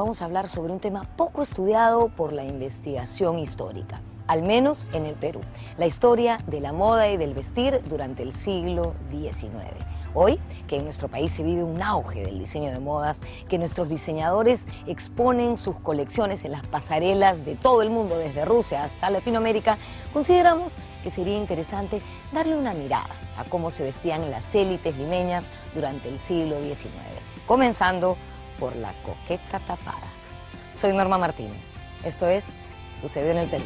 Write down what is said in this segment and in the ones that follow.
Vamos a hablar sobre un tema poco estudiado por la investigación histórica, al menos en el Perú, la historia de la moda y del vestir durante el siglo XIX. Hoy, que en nuestro país se vive un auge del diseño de modas, que nuestros diseñadores exponen sus colecciones en las pasarelas de todo el mundo, desde Rusia hasta Latinoamérica, consideramos que sería interesante darle una mirada a cómo se vestían las élites limeñas durante el siglo XIX, comenzando por la coqueta tapada. Soy Norma Martínez. Esto es Sucedió en el Perú.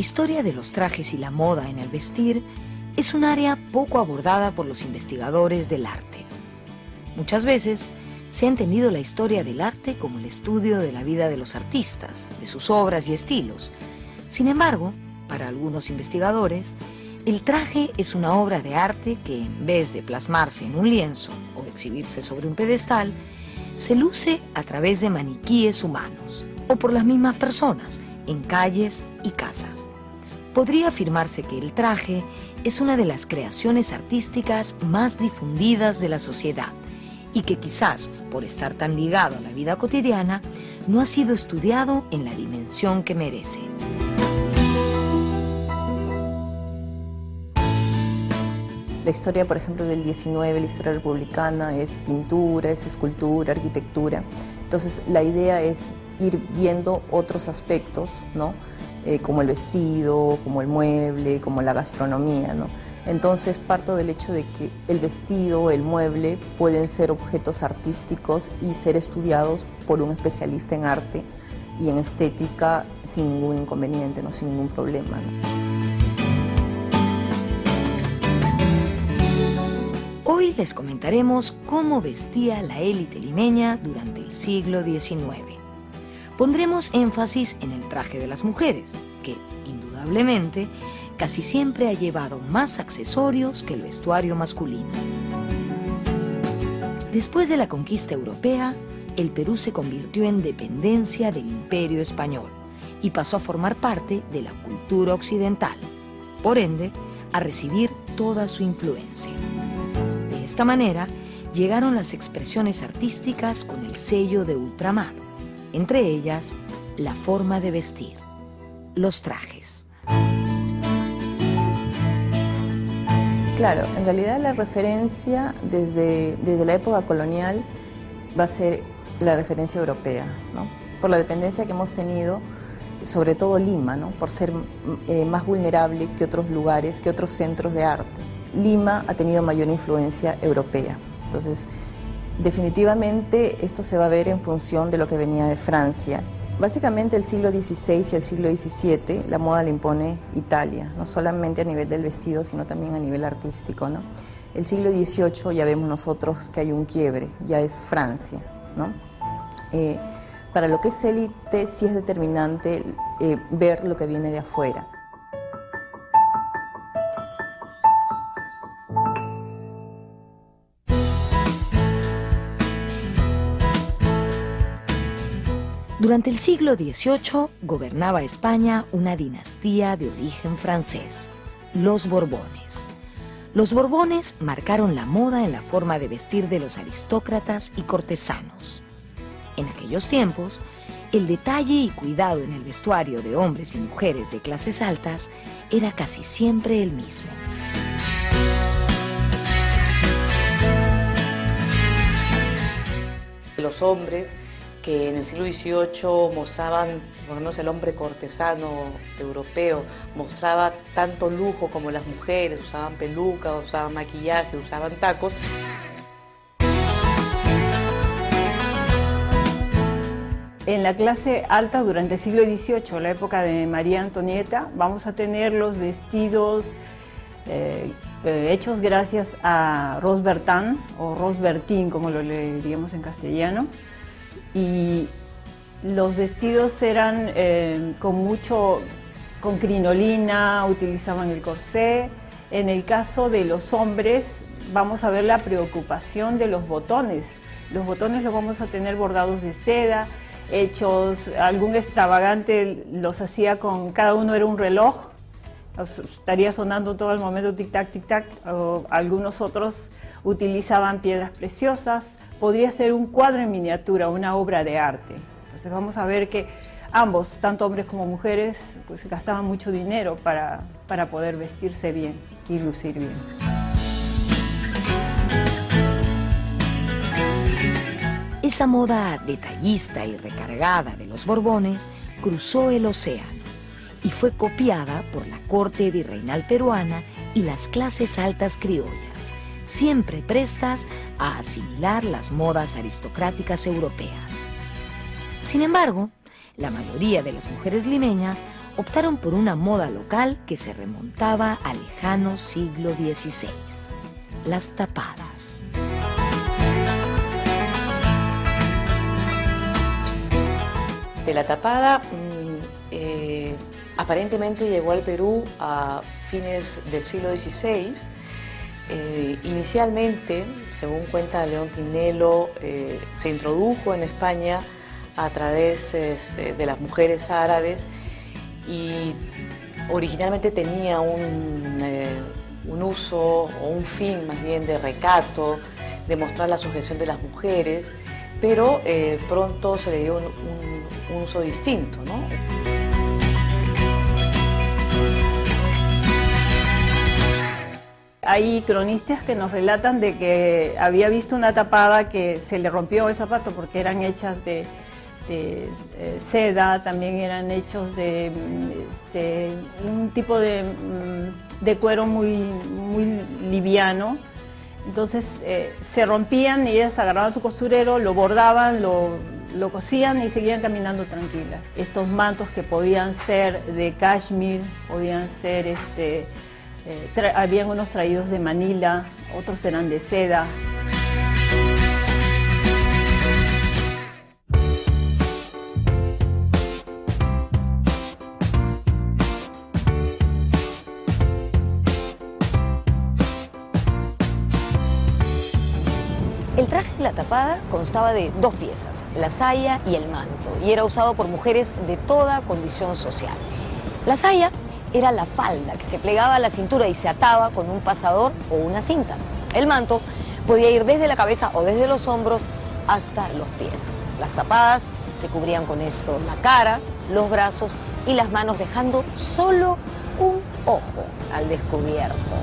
Historia de los trajes y la moda en el vestir es un área poco abordada por los investigadores del arte. Muchas veces se ha entendido la historia del arte como el estudio de la vida de los artistas, de sus obras y estilos. Sin embargo, para algunos investigadores, el traje es una obra de arte que en vez de plasmarse en un lienzo o exhibirse sobre un pedestal, se luce a través de maniquíes humanos o por las mismas personas en calles y casas. Podría afirmarse que el traje es una de las creaciones artísticas más difundidas de la sociedad y que quizás por estar tan ligado a la vida cotidiana no ha sido estudiado en la dimensión que merece. La historia, por ejemplo, del 19, la historia republicana, es pintura, es escultura, arquitectura. Entonces, la idea es ir viendo otros aspectos, ¿no? Eh, como el vestido, como el mueble, como la gastronomía. ¿no? Entonces parto del hecho de que el vestido, el mueble pueden ser objetos artísticos y ser estudiados por un especialista en arte y en estética sin ningún inconveniente, ¿no? sin ningún problema. Hoy les comentaremos cómo vestía la élite limeña durante el siglo XIX pondremos énfasis en el traje de las mujeres, que, indudablemente, casi siempre ha llevado más accesorios que el vestuario masculino. Después de la conquista europea, el Perú se convirtió en dependencia del imperio español y pasó a formar parte de la cultura occidental, por ende, a recibir toda su influencia. De esta manera, llegaron las expresiones artísticas con el sello de ultramar, entre ellas la forma de vestir, los trajes. Claro, en realidad la referencia desde, desde la época colonial va a ser la referencia europea, ¿no? por la dependencia que hemos tenido, sobre todo Lima, ¿no? por ser eh, más vulnerable que otros lugares, que otros centros de arte. Lima ha tenido mayor influencia europea. Entonces, Definitivamente esto se va a ver en función de lo que venía de Francia. Básicamente el siglo XVI y el siglo XVII la moda la impone Italia, no solamente a nivel del vestido, sino también a nivel artístico. ¿no? El siglo XVIII ya vemos nosotros que hay un quiebre, ya es Francia. ¿no? Eh, para lo que es élite sí es determinante eh, ver lo que viene de afuera. Durante el siglo XVIII gobernaba España una dinastía de origen francés, los Borbones. Los Borbones marcaron la moda en la forma de vestir de los aristócratas y cortesanos. En aquellos tiempos, el detalle y cuidado en el vestuario de hombres y mujeres de clases altas era casi siempre el mismo. Los hombres que en el siglo XVIII mostraban, por lo menos el hombre cortesano europeo, mostraba tanto lujo como las mujeres, usaban pelucas, usaban maquillaje, usaban tacos. En la clase alta durante el siglo XVIII, la época de María Antonieta, vamos a tener los vestidos eh, eh, hechos gracias a Rosbertin o Rosbertin, como lo diríamos en castellano, y los vestidos eran eh, con mucho, con crinolina, utilizaban el corsé. En el caso de los hombres, vamos a ver la preocupación de los botones. Los botones los vamos a tener bordados de seda, hechos, algún extravagante los hacía con, cada uno era un reloj, estaría sonando todo el momento tic-tac, tic-tac, algunos otros utilizaban piedras preciosas, podría ser un cuadro en miniatura, una obra de arte. Entonces vamos a ver que ambos, tanto hombres como mujeres, pues gastaban mucho dinero para, para poder vestirse bien y lucir bien. Esa moda detallista y recargada de los Borbones cruzó el océano y fue copiada por la corte virreinal peruana y las clases altas criollas, siempre prestas a asimilar las modas aristocráticas europeas. Sin embargo, la mayoría de las mujeres limeñas optaron por una moda local que se remontaba al lejano siglo XVI, las tapadas. De la tapada mm, eh, aparentemente llegó al Perú a fines del siglo XVI eh, inicialmente, según cuenta León Quinelo, eh, se introdujo en España a través este, de las mujeres árabes y originalmente tenía un, eh, uso o un fin más bien de recato, de mostrar la sujeción de las mujeres, pero pronto se le dio un, un uso distinto. ¿no? Hay cronistas que nos relatan de que había visto una tapada que se le rompió el zapato porque eran hechas de, eh, seda, también eran hechos de, este, un tipo mm, de, cuero muy, muy liviano. Entonces eh, se rompían y ellas agarraban su costurero, lo bordaban, lo, lo cosían y seguían caminando tranquilas. Estos mantos que podían ser de cashmere, podían ser este, eh, habían unos traídos de Manila, otros eran de seda. El traje de la tapada constaba de dos piezas, la saya y el manto, y era usado por mujeres de toda condición social. La saya era la falda que se plegaba a la cintura y se ataba con un pasador o una cinta. El manto podía ir desde la cabeza o desde los hombros hasta los pies. Las tapadas se cubrían con esto la cara, los brazos y las manos dejando solo un ojo al descubierto.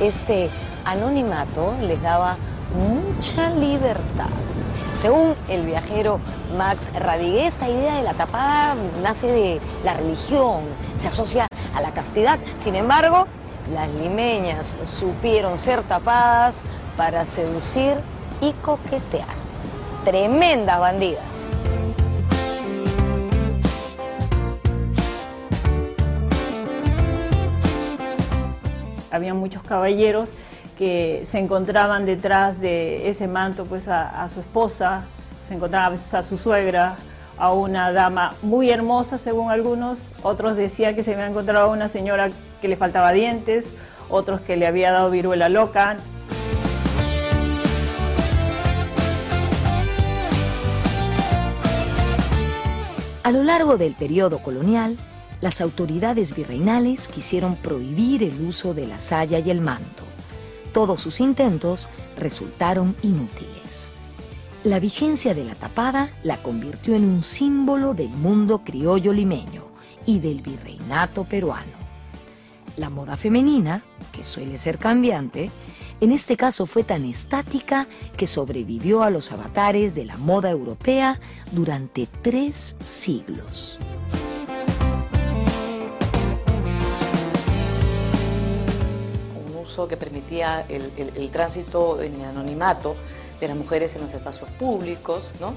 Este anonimato les daba mucha libertad. Según el viajero Max Radiguet, esta idea de la tapada nace de la religión, se asocia a la castidad. Sin embargo, las limeñas supieron ser tapadas para seducir y coquetear. Tremendas bandidas. Había muchos caballeros que se encontraban detrás de ese manto pues a, su esposa, se encontraba a a su suegra, a una dama muy hermosa según algunos, otros decían que se había encontrado a una señora que le faltaba dientes, otros que le había dado viruela loca. A lo largo del periodo colonial, las autoridades virreinales quisieron prohibir el uso de la saya y el manto todos sus intentos resultaron inútiles. La vigencia de la tapada la convirtió en un símbolo del mundo criollo limeño y del virreinato peruano. La moda femenina, que suele ser cambiante, en este caso fue tan estática que sobrevivió a los avatares de la moda europea durante tres siglos. Un uso que permitía el, tránsito en anonimato de las mujeres en los espacios públicos, ¿no?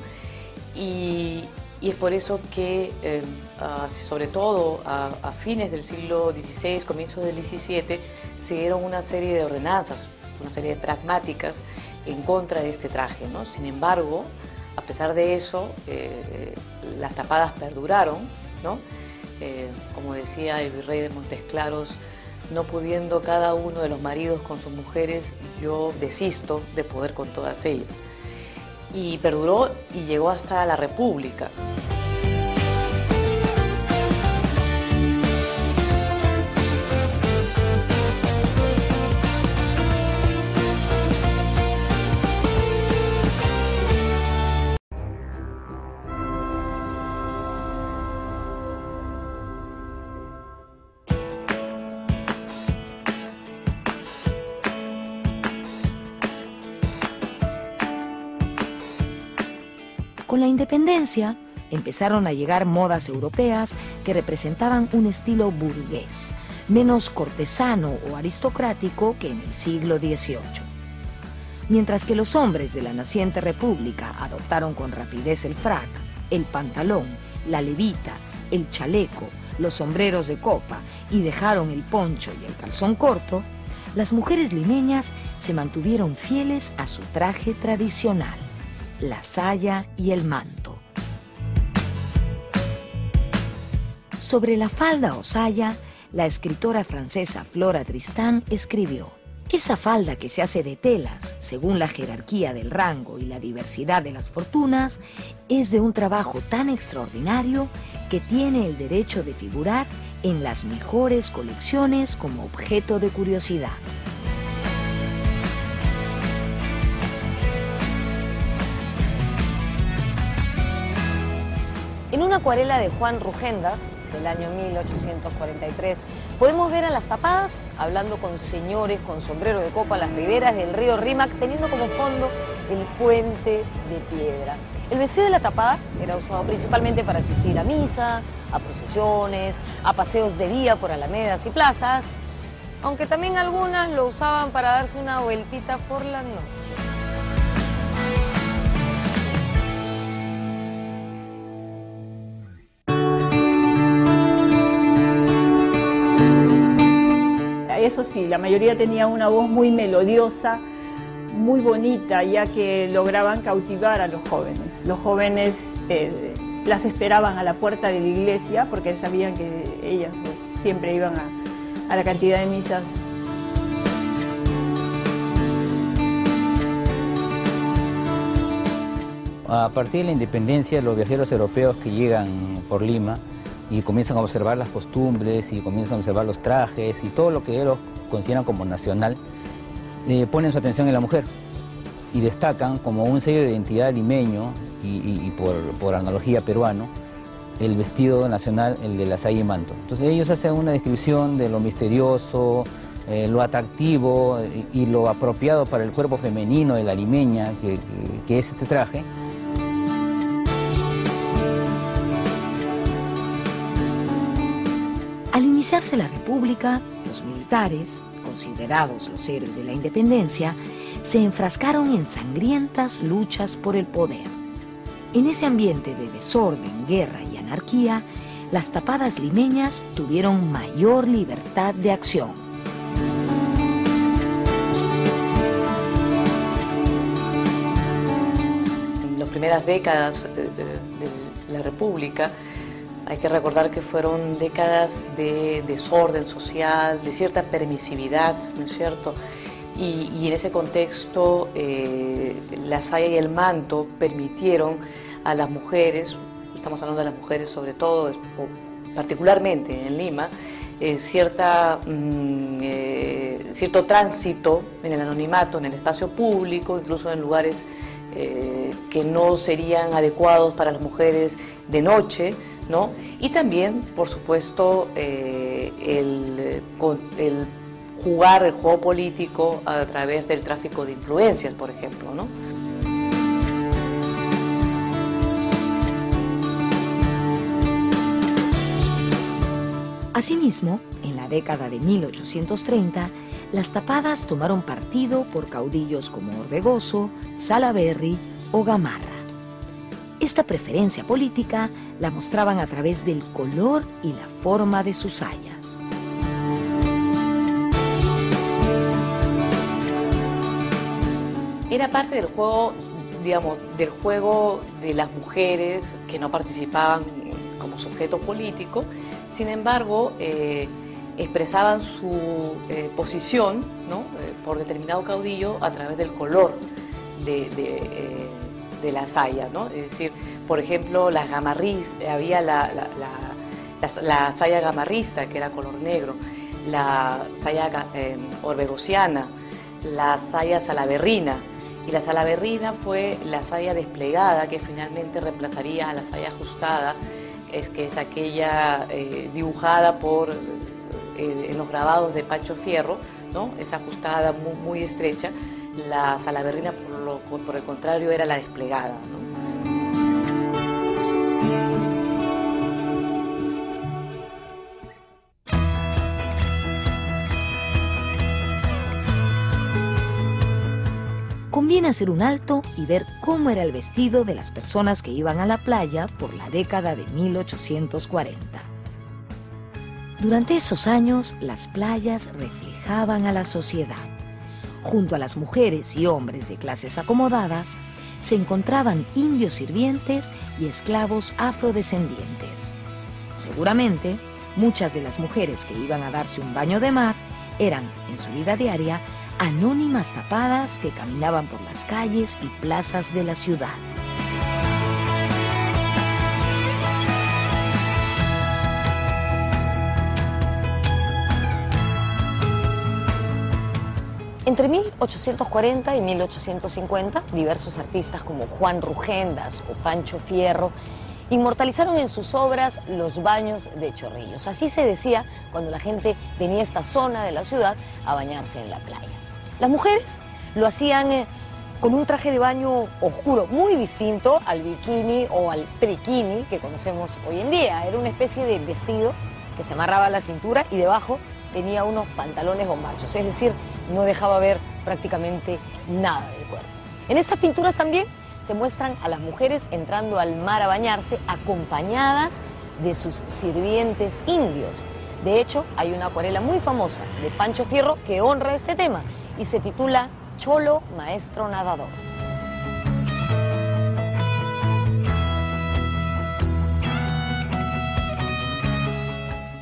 Y, es por eso que, eh, sobre todo a, fines del siglo XVI, comienzos del XVII, se dieron una serie de ordenanzas, una serie de pragmáticas en contra de este traje. ¿no? Sin embargo, a pesar de eso, eh, las tapadas perduraron, ¿no? Eh, como decía el virrey de Montes Claros, no pudiendo cada uno de los maridos con sus mujeres, yo desisto de poder con todas ellas. Y perduró y llegó hasta la República. Con la independencia empezaron a llegar modas europeas que representaban un estilo burgués, menos cortesano o aristocrático que en el siglo XVIII. Mientras que los hombres de la naciente república adoptaron con rapidez el frac, el pantalón, la levita, el chaleco, los sombreros de copa y dejaron el poncho y el calzón corto, las mujeres limeñas se mantuvieron fieles a su traje tradicional la saya y el manto. Sobre la falda o saya, la escritora francesa Flora Tristán escribió, esa falda que se hace de telas, según la jerarquía del rango y la diversidad de las fortunas, es de un trabajo tan extraordinario que tiene el derecho de figurar en las mejores colecciones como objeto de curiosidad. En una acuarela de Juan Rugendas, del año 1843, podemos ver a las tapadas hablando con señores con sombrero de copa a las riberas del río Rímac, teniendo como fondo el puente de piedra. El vestido de la tapada era usado principalmente para asistir a misa, a procesiones, a paseos de día por alamedas y plazas, aunque también algunas lo usaban para darse una vueltita por la noche. Eso sí, la mayoría tenía una voz muy melodiosa, muy bonita, ya que lograban cautivar a los jóvenes. Los jóvenes eh, las esperaban a la puerta de la iglesia porque sabían que ellas pues, siempre iban a, a la cantidad de misas A partir de la independencia, los viajeros europeos que llegan por Lima y comienzan a observar las costumbres y comienzan a observar los trajes y todo lo que ellos consideran como nacional, eh, ponen su atención en la mujer y destacan como un sello de identidad limeño y, por, analogía peruano, el vestido nacional, el de la saya y manto. Entonces ellos hacen una descripción de lo misterioso, eh, lo atractivo y, lo apropiado para el cuerpo femenino de la limeña, que es este traje. Iniciarse la República, los militares, considerados los héroes de la independencia, se enfrascaron en sangrientas luchas por el poder. En ese ambiente de desorden, guerra y anarquía, las tapadas limeñas tuvieron mayor libertad de acción. En las primeras décadas de, la República, hay que recordar que fueron décadas de desorden social, de cierta permisividad, ¿no es cierto? Y, en ese contexto, eh, la saya y el manto permitieron a las mujeres, estamos hablando de las mujeres sobre todo, particularmente en Lima, eh, cierta mm, eh, cierto tránsito en el anonimato, en el espacio público, incluso en lugares que no serían adecuados para las mujeres de noche, ¿no? Y también, por supuesto, eh, el, jugar el juego político a través del tráfico de influencias, por ejemplo, ¿no? Asimismo, en la década de 1830, las tapadas tomaron partido por caudillos como Orbegoso, Salaberry o Gamarra. Esta preferencia política la mostraban a través del color y la forma de sus sayas. Era parte del juego, digamos, del juego de las mujeres que no participaban como sujeto político, sin embargo, eh, expresaban su eh, posición eh, por determinado caudillo a través del color de, la saya. Es decir, por ejemplo, las gamarris, había la, la, saya gamarrista, que era color negro, la saya orbegosiana, la saya salaberrina. Y la salaberrina fue la saya desplegada que finalmente reemplazaría a la saya ajustada, es que es aquella dibujada por eh, en los grabados de Pancho Fierro, ¿no? esa ajustada muy, estrecha, la salaberrina por, por, el contrario era la desplegada. Conviene hacer un alto y ver cómo era el vestido de las personas que iban a la playa por la década de 1840. Durante esos años, las playas reflejaban a la sociedad. Junto a las mujeres y hombres de clases acomodadas, se encontraban indios sirvientes y esclavos afrodescendientes. Seguramente, muchas de las mujeres que iban a darse un baño de mar eran, en su vida diaria, anónimas tapadas que caminaban por las calles y plazas de la ciudad. Entre 1840 y 1850, diversos artistas como Juan Rugendas o Pancho Fierro inmortalizaron en sus obras los baños de chorrillos. Así se decía cuando la gente venía a esta zona de la ciudad a bañarse en la playa. Las mujeres lo hacían eh, con un traje de baño oscuro, muy distinto al bikini o al triquini que conocemos hoy en día. Era una especie de vestido que se amarraba a la cintura y debajo tenía unos pantalones bombachos, es decir, no dejaba ver prácticamente nada del cuerpo. En estas pinturas también se muestran a las mujeres entrando al mar a bañarse acompañadas de sus sirvientes indios. De hecho, hay una acuarela muy famosa de Pancho Fierro que honra este tema y se titula Cholo Maestro Nadador.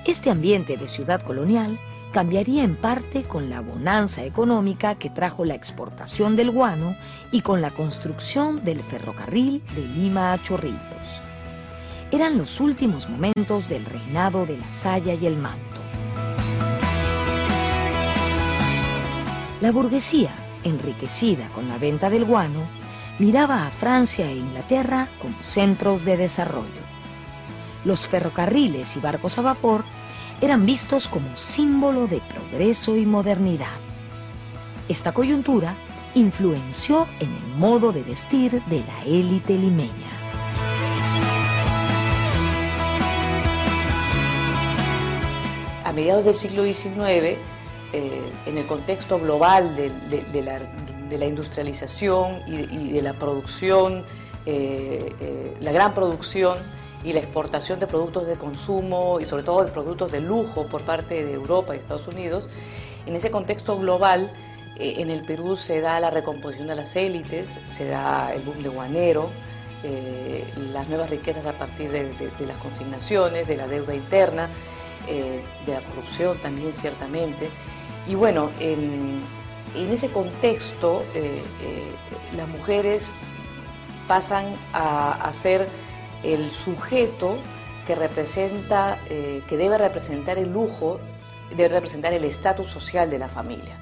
Este ambiente de ciudad colonial cambiaría en parte con la bonanza económica que trajo la exportación del guano y con la construcción del ferrocarril de Lima a Chorrillos. Eran los últimos momentos del reinado de la saya y el manto. La burguesía, enriquecida con la venta del guano, miraba a Francia e Inglaterra como centros de desarrollo. Los ferrocarriles y barcos a vapor eran vistos como símbolo de progreso y modernidad. Esta coyuntura influenció en el modo de vestir de la élite limeña. A mediados del siglo XIX, eh, en el contexto global de, la, industrialización y, de la producción, eh, eh, la gran producción, y la exportación de productos de consumo y sobre todo de productos de lujo por parte de Europa y Estados Unidos. En ese contexto global, eh, en el Perú se da la recomposición de las élites, se da el boom de guanero, eh, las nuevas riquezas a partir de, las consignaciones, de la deuda interna, eh, de la corrupción también ciertamente. Y bueno, en, en ese contexto las mujeres pasan a, a ser el sujeto que representa, eh, que debe representar el lujo debe representar el estatus social de la familia.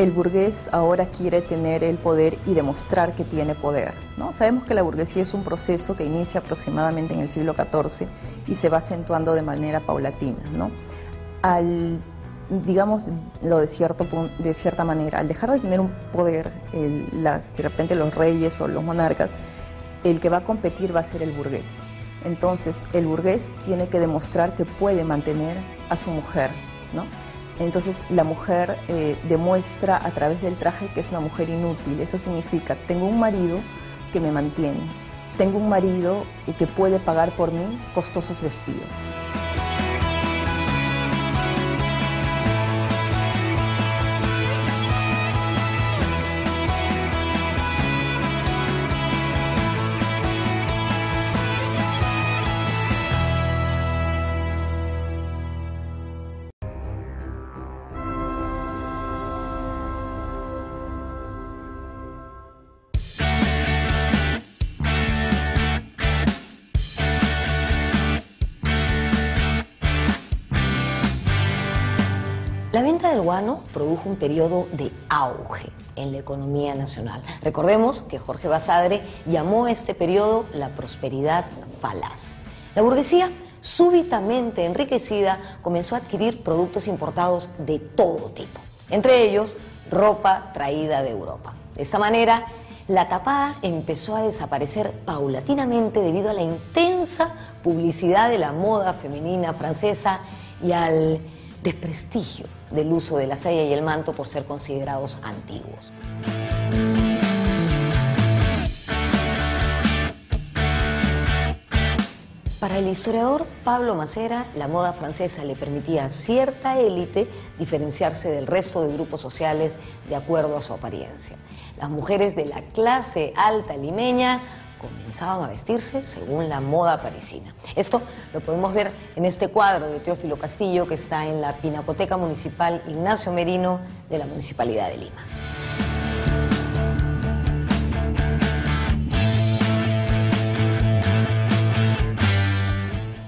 el burgués ahora quiere tener el poder y demostrar que tiene poder. ¿no? Sabemos que la burguesía es un proceso que inicia aproximadamente en el siglo XIV y se va acentuando de manera paulatina. ¿no? Al, digamos, lo de, cierto, de cierta manera, al dejar de tener un poder, las, de repente los reyes o los monarcas, el que va a competir va a ser el burgués. Entonces, el burgués tiene que demostrar que puede mantener a su mujer, ¿no? Entonces la mujer eh, demuestra a través del traje que es una mujer inútil. Eso significa, tengo un marido que me mantiene, tengo un marido que puede pagar por mí costosos vestidos. Produjo un periodo de auge en la economía nacional. Recordemos que Jorge Basadre llamó a este periodo la prosperidad falaz. La burguesía, súbitamente enriquecida, comenzó a adquirir productos importados de todo tipo, entre ellos ropa traída de Europa. De esta manera, la tapada empezó a desaparecer paulatinamente debido a la intensa publicidad de la moda femenina francesa y al desprestigio del uso de la saya y el manto por ser considerados antiguos. Para el historiador Pablo Macera, la moda francesa le permitía a cierta élite diferenciarse del resto de grupos sociales de acuerdo a su apariencia. Las mujeres de la clase alta limeña comenzaban a vestirse según la moda parisina. Esto lo podemos ver en este cuadro de Teófilo Castillo que está en la Pinacoteca Municipal Ignacio Merino de la Municipalidad de Lima.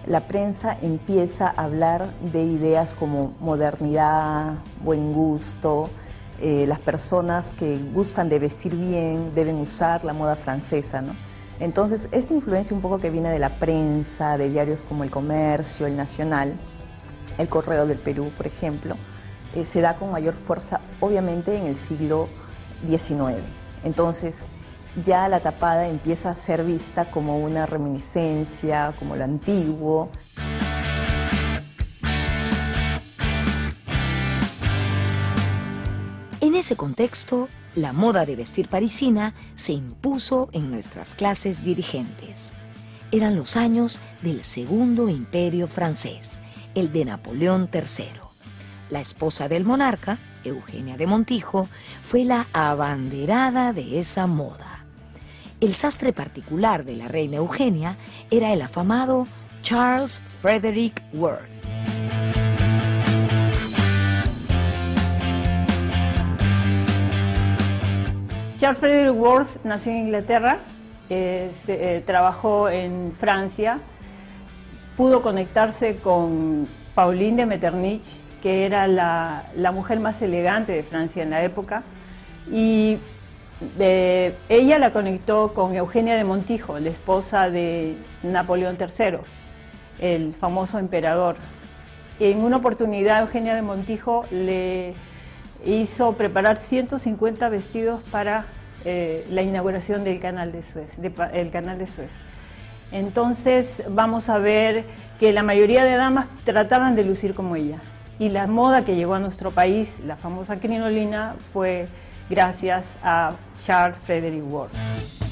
La prensa empieza a hablar de ideas como modernidad, buen gusto, eh, las personas que gustan de vestir bien deben usar la moda francesa, ¿no? Entonces, esta influencia un poco que viene de la prensa, de diarios como El Comercio, El Nacional, El Correo del Perú, por ejemplo, eh, se da con mayor fuerza, obviamente, en el siglo XIX. Entonces, ya la tapada empieza a ser vista como una reminiscencia, como lo antiguo. En ese contexto, la moda de vestir parisina se impuso en nuestras clases dirigentes. Eran los años del Segundo Imperio francés, el de Napoleón III. La esposa del monarca, Eugenia de Montijo, fue la abanderada de esa moda. El sastre particular de la reina Eugenia era el afamado Charles Frederick Worth. Charles Frederick Worth nació en Inglaterra, eh, eh, trabajó en Francia, pudo conectarse con Pauline de Metternich, que era la, mujer más elegante de Francia en la época, y eh, ella la conectó con Eugenia de Montijo, la esposa de Napoleón III, el famoso emperador. En una oportunidad Eugenia de Montijo le hizo preparar 150 vestidos para eh, la inauguración del canal de Suez, el canal de Suez. Entonces vamos a ver que la mayoría de damas trataban de lucir como ella. Y la moda que llegó a nuestro país, la famosa crinolina, fue gracias a Charles Frederick Worth.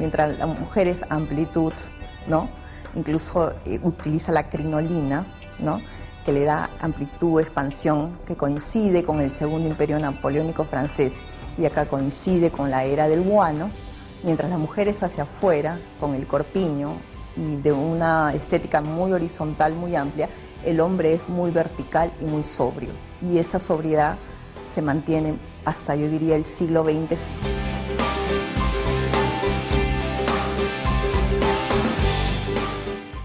Mientras la mujer es amplitud, ¿no? Incluso eh, utiliza la crinolina, ¿no? que le da amplitud, expansión, que coincide con el segundo imperio napoleónico francés y acá coincide con la era del guano, mientras la mujer es hacia afuera, con el corpiño, y de una estética muy horizontal, muy amplia, el hombre es muy vertical y muy sobrio. Y esa sobriedad se mantiene hasta, yo diría, el siglo XX.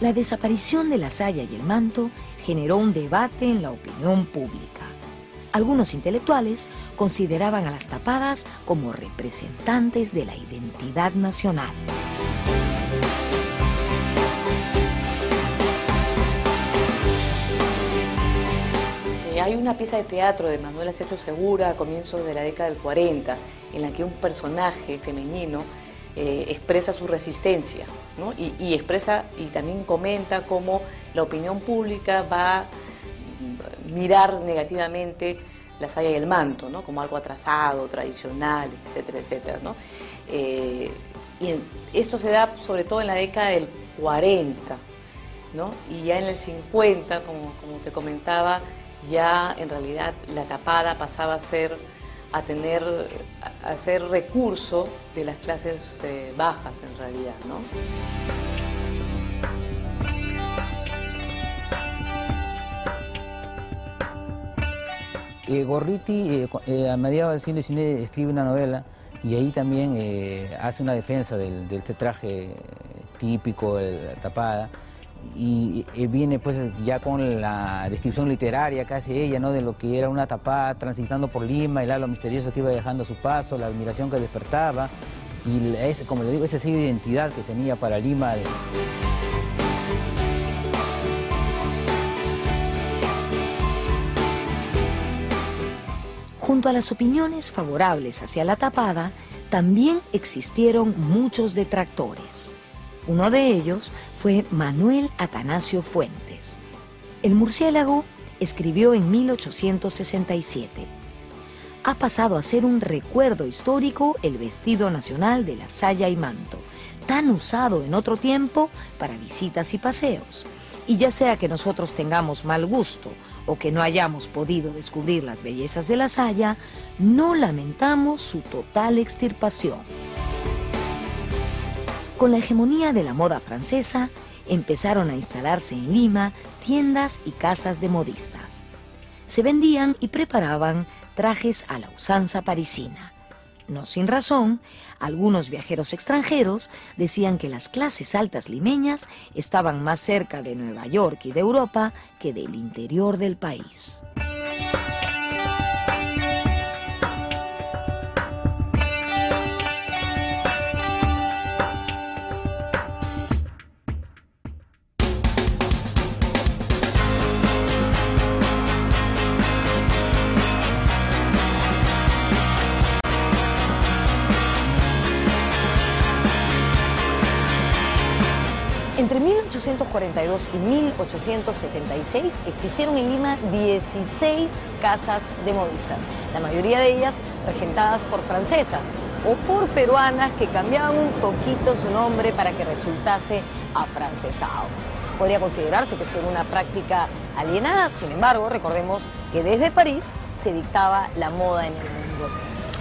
La desaparición de la saya y el manto generó un debate en la opinión pública. Algunos intelectuales consideraban a las tapadas como representantes de la identidad nacional. hay una pieza de teatro de Manuel Acecho Segura a comienzos de la década del 40, en la que un personaje femenino eh, expresa su resistencia y, expresa y también comenta cómo la opinión pública va a mirar negativamente la saya y el manto, ¿no? como algo atrasado, tradicional, etcétera, etcétera. ¿no? Eh, y esto se da sobre todo en la década del 40, ¿no? y ya en el 50, como, como te comentaba, ya en realidad la tapada pasaba a ser a tener a ser recurso de las clases eh, bajas en realidad, ¿no? Eh, Gorriti eh, a mediados del siglo XIX escribe una novela y ahí también hace una defensa del, de este traje típico, de la tapada, y, viene pues ya con la descripción literaria casi ella, ¿no? De lo que era una tapada transitando por Lima, el halo misterioso que iba dejando a su paso, la admiración que despertaba y ese, como le digo, ese sello de identidad que tenía para Lima. Junto a las opiniones favorables hacia la tapada, también existieron muchos detractores. Uno de ellos fue Manuel Atanasio Fuentes. El murciélago escribió en 1867. Ha pasado a ser un recuerdo histórico el vestido nacional de la saya y manto, tan usado en otro tiempo para visitas y paseos. Y ya sea que nosotros tengamos mal gusto o que no hayamos podido descubrir las bellezas de la saya, no lamentamos su total extirpación. Con la hegemonía de la moda francesa, empezaron a instalarse en Lima tiendas y casas de modistas. Se vendían y preparaban trajes a la usanza parisina. No sin razón, algunos viajeros extranjeros decían que las clases altas limeñas estaban más cerca de Nueva York y de Europa que del interior del país. Entre 1842 y 1876 existieron en Lima 16 casas de modistas, la mayoría de ellas regentadas por francesas o por peruanas que cambiaban un poquito su nombre para que resultase afrancesado. Podría considerarse que es una práctica alienada, sin embargo, recordemos que desde París se dictaba la moda en el mundo.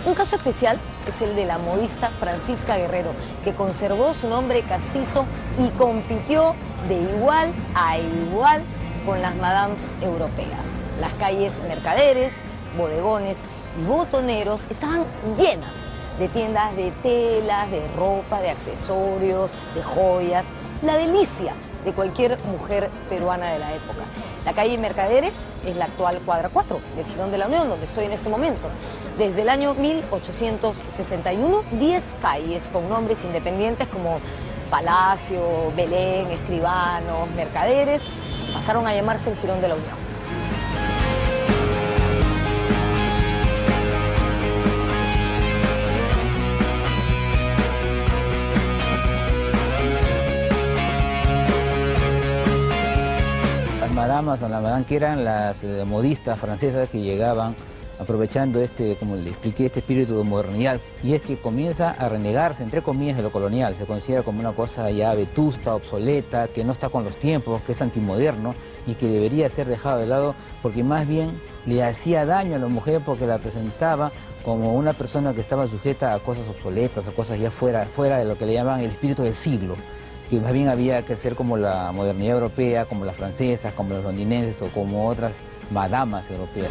Un caso especial es el de la modista Francisca Guerrero, que conservó su nombre castizo y compitió de igual a igual con las madames europeas. Las calles mercaderes, bodegones y botoneros estaban llenas de tiendas de telas, de ropa, de accesorios, de joyas. La delicia de cualquier mujer peruana de la época. La calle Mercaderes es la actual cuadra 4 del Girón de la Unión, donde estoy en este momento. Desde el año 1861, 10 calles con nombres independientes como Palacio, Belén, Escribanos, Mercaderes, pasaron a llamarse el Girón de la Unión. Madamas o la madame que eran las eh, modistas francesas que llegaban aprovechando este, como le expliqué, este espíritu de modernidad. Y es que comienza a renegarse, entre comillas, de lo colonial. Se considera como una cosa ya vetusta, obsoleta, que no está con los tiempos, que es antimoderno y que debería ser dejado de lado porque más bien le hacía daño a la mujer porque la presentaba como una persona que estaba sujeta a cosas obsoletas, a cosas ya fuera, fuera de lo que le llaman el espíritu del siglo. Que más bien había que ser como la modernidad europea, como las francesas, como los londinenses o como otras madamas europeas.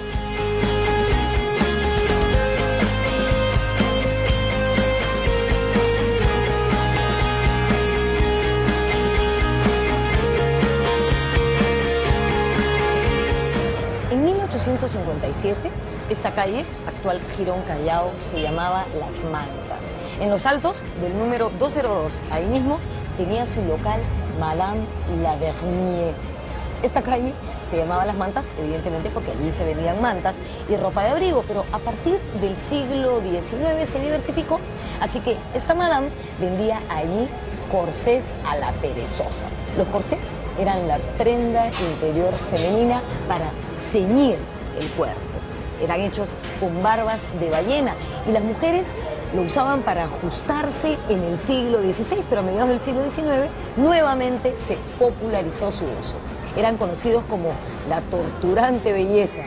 En 1857, esta calle, actual Girón Callao, se llamaba Las Mantas. En los altos del número 202, ahí mismo, tenía su local Madame Lavernier. Esta calle se llamaba Las Mantas, evidentemente porque allí se vendían mantas y ropa de abrigo, pero a partir del siglo XIX se diversificó, así que esta Madame vendía allí corsés a la perezosa. Los corsés eran la prenda interior femenina para ceñir el cuerpo. Eran hechos con barbas de ballena y las mujeres lo usaban para ajustarse en el siglo XVI, pero a mediados del siglo XIX nuevamente se popularizó su uso. Eran conocidos como la torturante belleza.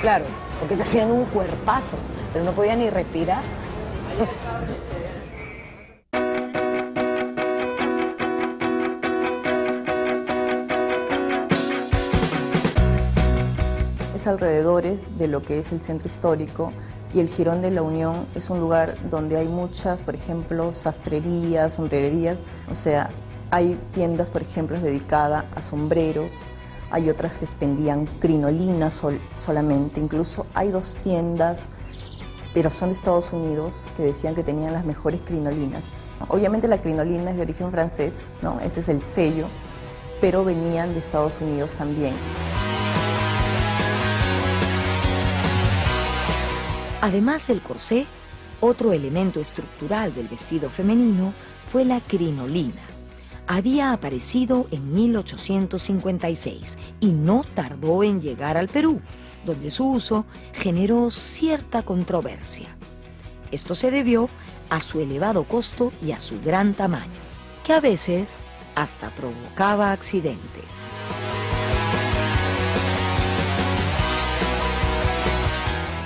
Claro, porque te hacían un cuerpazo, pero no podían ni respirar. es alrededores de lo que es el centro histórico y el Girón de la Unión es un lugar donde hay muchas, por ejemplo, sastrerías, sombrererías, o sea, hay tiendas, por ejemplo, dedicadas a sombreros, hay otras que expendían crinolina solamente, incluso hay dos tiendas, pero son de Estados Unidos, que decían que tenían las mejores crinolinas. Obviamente la crinolina es de origen francés, ¿no? ese es el sello, pero venían de Estados Unidos también. Además del corsé, otro elemento estructural del vestido femenino fue la crinolina. Había aparecido en 1856 y no tardó en llegar al Perú, donde su uso generó cierta controversia. Esto se debió a su elevado costo y a su gran tamaño, que a veces hasta provocaba accidentes.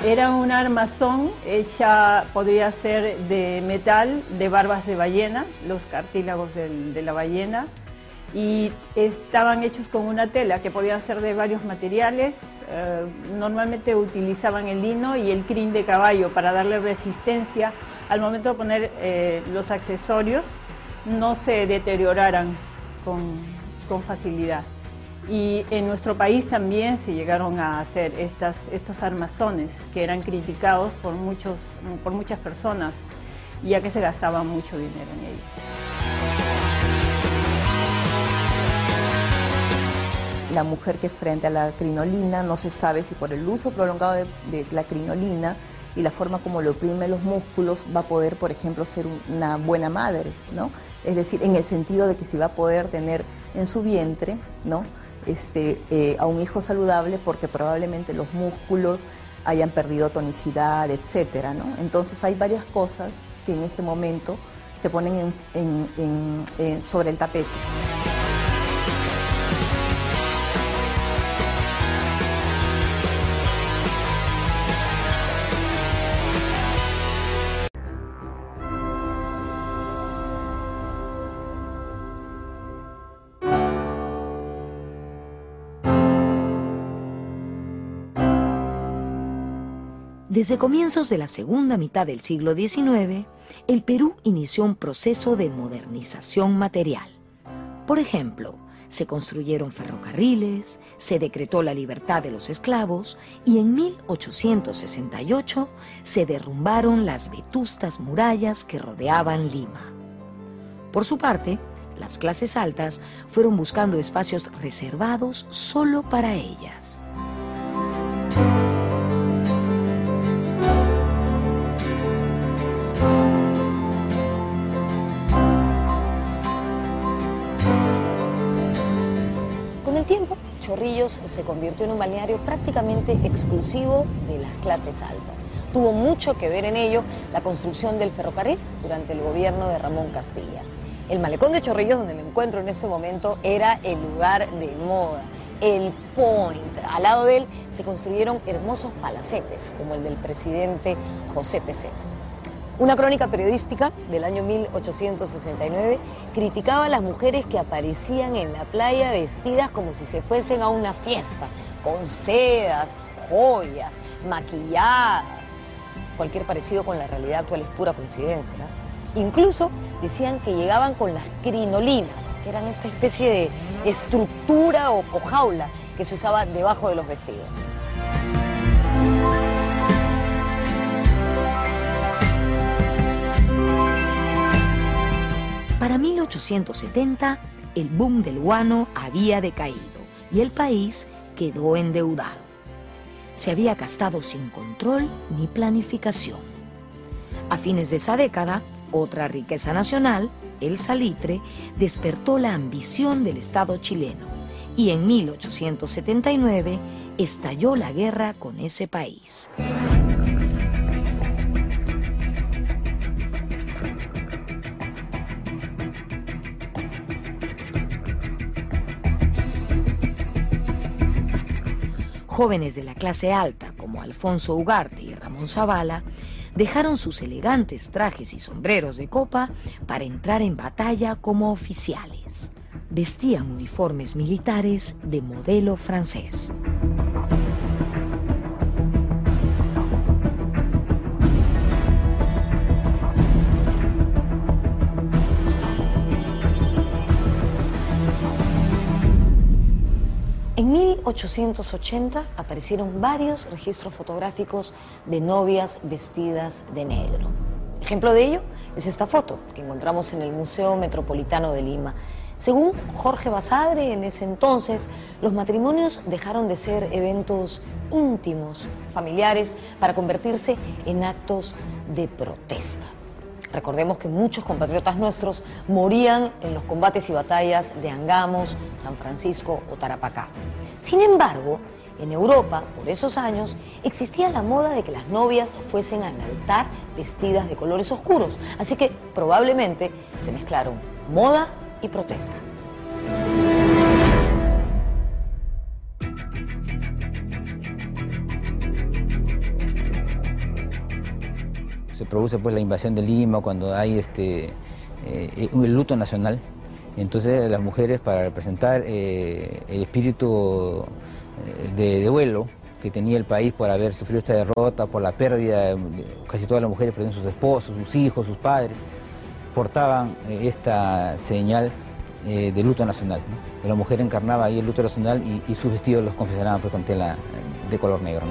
Era un armazón hecha, podría ser de metal, de barbas de ballena, los cartílagos de la ballena, y estaban hechos con una tela que podía ser de varios materiales. Eh, normalmente utilizaban el lino y el crin de caballo para darle resistencia al momento de poner eh, los accesorios, no se deterioraran con facilidad. Y en nuestro país también se llegaron a hacer estos armazones que eran criticados por, muchos, por muchas personas, ya que se gastaba mucho dinero en ellos. La mujer que frente a la crinolina no se sabe si por el uso prolongado de, la crinolina y la forma como le oprime los músculos va a poder, por ejemplo, ser una buena madre, ¿no? Es decir, en el sentido de que si va a poder tener en su vientre, ¿no? Este, eh, a un hijo saludable porque probablemente los músculos hayan perdido tonicidad, etcétera, ¿no? Entonces hay varias cosas que en este momento se ponen sobre el tapete. Desde comienzos de la segunda mitad del siglo XIX, el Perú inició un proceso de modernización material. Por ejemplo, se construyeron ferrocarriles, se decretó la libertad de los esclavos y en 1868 se derrumbaron las vetustas murallas que rodeaban Lima. Por su parte, las clases altas fueron buscando espacios reservados solo para ellas. Chorrillos se convirtió en un balneario prácticamente exclusivo de las clases altas. Tuvo mucho que ver en ello la construcción del ferrocarril durante el gobierno de Ramón Castilla. El malecón de Chorrillos, donde me encuentro en este momento, era el lugar de moda, el point. Al lado de él se construyeron hermosos palacetes, como el del presidente José Peseto. Una crónica periodística del año 1869 criticaba a las mujeres que aparecían en la playa vestidas como si se fuesen a una fiesta, con sedas, joyas, maquilladas. Cualquier parecido con la realidad actual es pura coincidencia. Incluso decían que llegaban con las crinolinas, que eran esta especie de estructura o, o jaula que se usaba debajo de los vestidos. Para 1870, el boom del guano había decaído y el país quedó endeudado. Se había gastado sin control ni planificación. A fines de esa década, otra riqueza nacional, el salitre, despertó la ambición del Estado chileno y en 1879 estalló la guerra con ese país. Jóvenes de la clase alta como Alfonso Ugarte y Ramón Zavala dejaron sus elegantes trajes y sombreros de copa para entrar en batalla como oficiales. Vestían uniformes militares de modelo francés. En 1880 aparecieron varios registros fotográficos de novias vestidas de negro. Ejemplo de ello es esta foto que encontramos en el Museo Metropolitano de Lima. Según Jorge Basadre, en ese entonces, los matrimonios dejaron de ser eventos íntimos, familiares, para convertirse en actos de protesta. Recordemos que muchos compatriotas nuestros morían en los combates y batallas de Angamos, San Francisco o Tarapacá. Sin embargo, en Europa, por esos años, existía la moda de que las novias fuesen al altar vestidas de colores oscuros, así que probablemente se mezclaron moda y protesta. Produce pues la invasión de Lima, cuando hay este eh, luto nacional. Entonces las mujeres para representar eh, el espíritu eh, de, duelo que tenía el país por haber sufrido esta derrota, por la pérdida, de, casi todas las mujeres perdieron sus esposos, sus hijos, sus padres, portaban esta señal de luto nacional. La mujer encarnaba ahí el luto nacional y, sus vestidos los confeccionaban pues, con tela de color negro.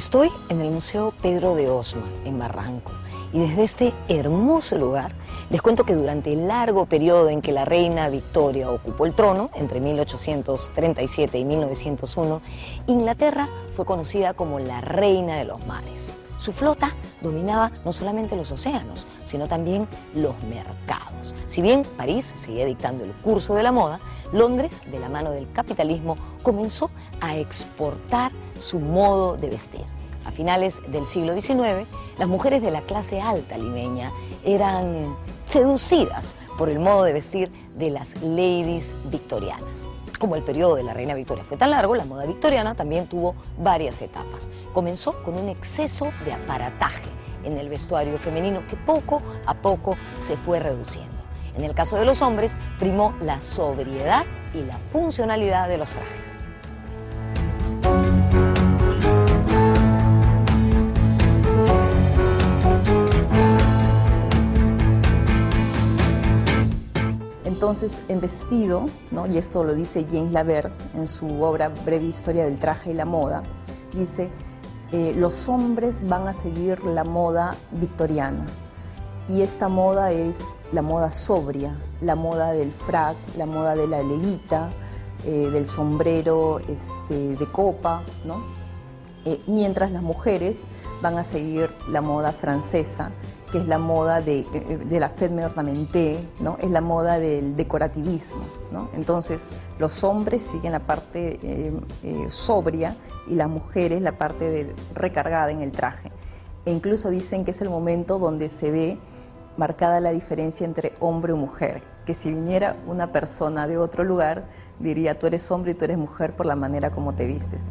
Estoy en el Museo Pedro de Osma, en Barranco, y desde este hermoso lugar les cuento que durante el largo periodo en que la reina Victoria ocupó el trono, entre 1837 y 1901, Inglaterra fue conocida como la reina de los mares. Su flota dominaba no solamente los océanos, sino también los mercados. Si bien París seguía dictando el curso de la moda, Londres, de la mano del capitalismo, comenzó a exportar su modo de vestir. A finales del siglo XIX, las mujeres de la clase alta limeña eran seducidas por el modo de vestir de las ladies victorianas. Como el periodo de la reina Victoria fue tan largo, la moda victoriana también tuvo varias etapas. Comenzó con un exceso de aparataje en el vestuario femenino que poco a poco se fue reduciendo. En el caso de los hombres, primó la sobriedad y la funcionalidad de los trajes. Entonces, en vestido, ¿no? y esto lo dice James Laver en su obra Breve Historia del Traje y la Moda, dice, eh, los hombres van a seguir la moda victoriana. Y esta moda es la moda sobria, la moda del frac, la moda de la levita, eh, del sombrero este, de copa, ¿no? Eh, mientras las mujeres van a seguir la moda francesa, que es la moda de, la femme ornamenté, ¿no? es la moda del decorativismo. ¿no? Entonces, los hombres siguen la parte eh, eh, sobria y las mujeres la parte de, recargada en el traje. E incluso dicen que es el momento donde se ve marcada la diferencia entre hombre y mujer, que si viniera una persona de otro lugar, diría tú eres hombre y tú eres mujer por la manera como te vistes.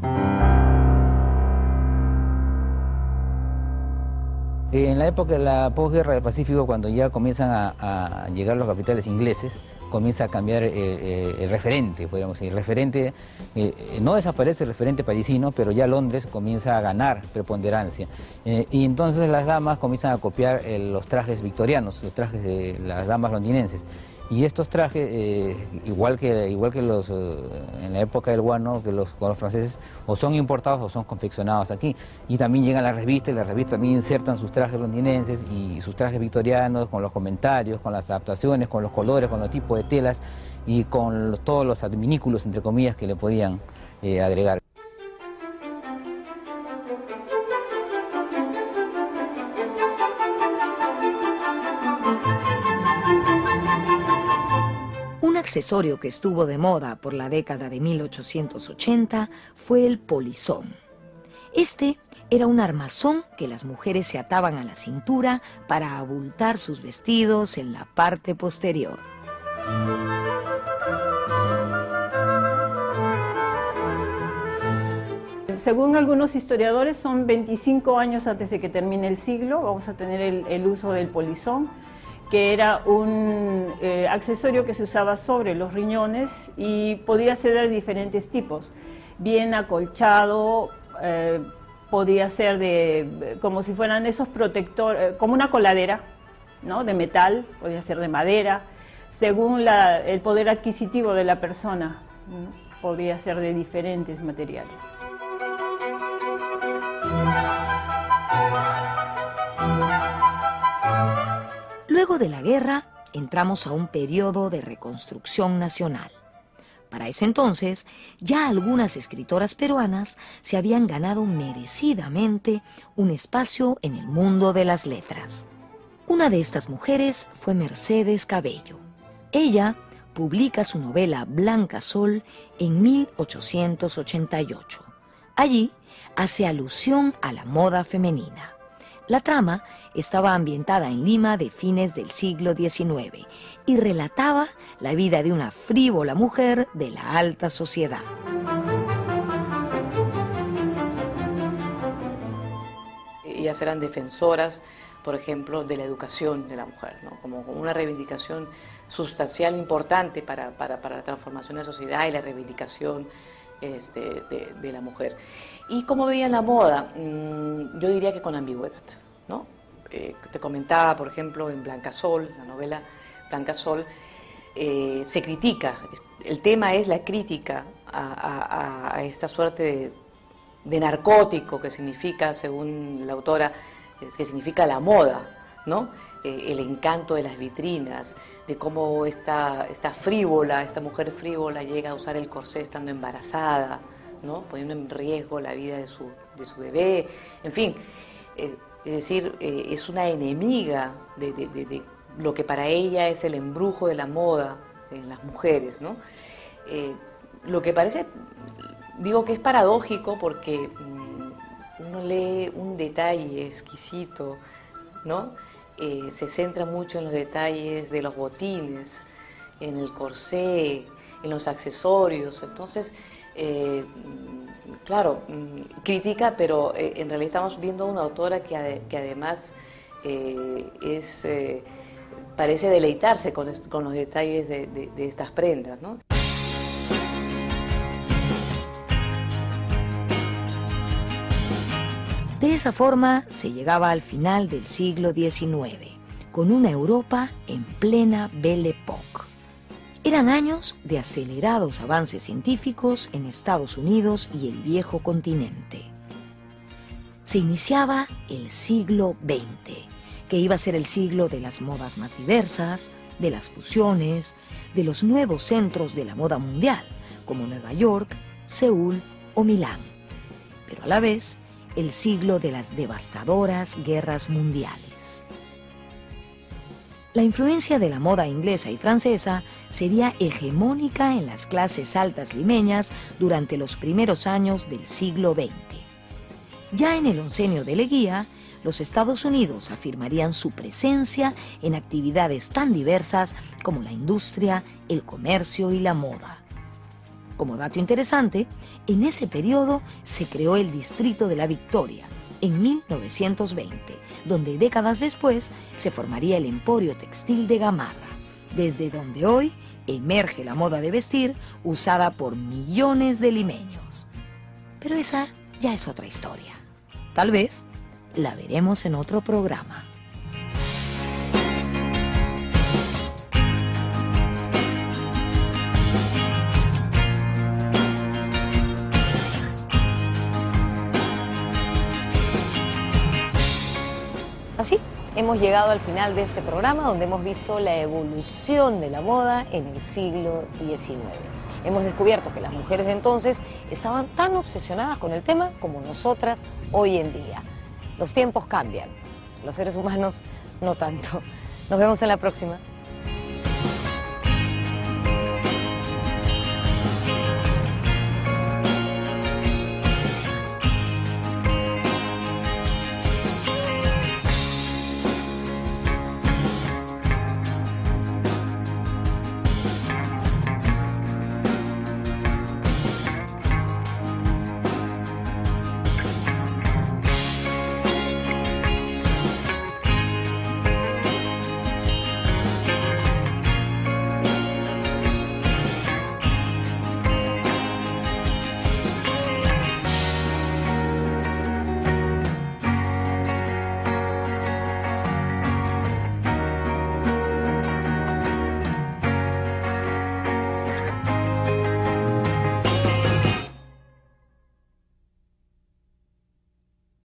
En la época de la posguerra del Pacífico, cuando ya comienzan a, llegar los capitales ingleses, comienza a cambiar eh, eh, el referente, podríamos decir. El referente, eh, no desaparece el referente parisino, pero ya Londres comienza a ganar preponderancia. y entonces las damas comienzan a copiar los trajes victorianos, los trajes de las damas londinenses. Y estos trajes, eh, igual que, igual que los, eh, en la época del guano, que los, los franceses, o son importados o son confeccionados aquí. Y también llegan las revistas, y las revistas también insertan sus trajes londinenses y sus trajes victorianos, con los comentarios, con las adaptaciones, con los colores, con los tipos de telas y con todos los adminículos, entre comillas, que le podían eh, agregar. Accesorio que estuvo de moda por la década de 1880 fue el polizón. Este era un armazón que las mujeres se ataban a la cintura para abultar sus vestidos en la parte posterior. Según algunos historiadores, son 25 años antes de que termine el siglo, vamos a tener el, el uso del polizón que era un eh, accesorio que se usaba sobre los riñones y podía ser de diferentes tipos, bien acolchado, eh, podía ser de como si fueran esos protectores, eh, como una coladera, ¿no? De metal, podía ser de madera, según el poder adquisitivo de la persona, podía ser de diferentes materiales. Luego de la guerra, entramos a un periodo de reconstrucción nacional. Para ese entonces, ya algunas escritoras peruanas se habían ganado merecidamente un espacio en el mundo de las letras. Una de estas mujeres fue Mercedes Cabello. Ella publica su novela Blanca Sol en 1888. Allí hace alusión a la moda femenina. La trama estaba ambientada en Lima de fines del siglo XIX y relataba la vida de una frívola mujer de la alta sociedad. Ellas eran defensoras, por ejemplo, de la educación de la mujer, como, una reivindicación sustancial importante para, la transformación de la sociedad y la reivindicación este, de, la mujer. ¿Y cómo veían la moda? Mm, yo diría que con ambigüedad. ¿no? Eh, te comentaba, por ejemplo, en Blanca Sol, la novela Blanca Sol, eh, se critica, el tema es la crítica a, esta suerte de, narcótico que significa, según la autora, que significa la moda, ¿no? Eh, el encanto de las vitrinas, de cómo esta, esta frívola, esta mujer frívola llega a usar el corsé estando embarazada, ¿no? poniendo en riesgo la vida de su, de su bebé, en fin es decir, eh, es una enemiga de, lo que para ella es el embrujo de la moda en las mujeres, ¿no? Eh, lo que parece, digo que es paradójico porque mm, uno lee un detalle exquisito, ¿no? Eh, se centra mucho en los detalles de los botines, en el corsé, en los accesorios, entonces claro, mm, critica, pero eh, en realidad estamos viendo una autora que, además eh, es, eh, parece deleitarse con, los detalles de, estas prendas. De esa forma se llegaba al final del siglo XIX, con una Europa en plena Belle Époque. Eran años de acelerados avances científicos en Estados Unidos y el viejo continente. Se iniciaba el siglo XX, que iba a ser el siglo de las modas más diversas, de las fusiones, de los nuevos centros de la moda mundial, como Nueva York, Seúl o Milán, pero a la vez el siglo de las devastadoras guerras mundiales. La influencia de la moda inglesa y francesa sería hegemónica en las clases altas limeñas durante los primeros años del siglo XX. Ya en el oncenio de Leguía, los Estados Unidos afirmarían su presencia en actividades tan diversas como la industria, el comercio y la moda. Como dato interesante, en ese periodo se creó el Distrito de la Victoria, en 1920, donde décadas después se formaría el Emporio Textil de Gamarra, desde donde hoy emerge la moda de vestir usada por millones de limeños. Pero esa ya es otra historia. Tal vez la veremos en otro programa. Hemos llegado al final de este programa donde hemos visto la evolución de la moda en el siglo XIX. Hemos descubierto que las mujeres de entonces estaban tan obsesionadas con el tema como nosotras hoy en día. Los tiempos cambian, los seres humanos no tanto. Nos vemos en la próxima.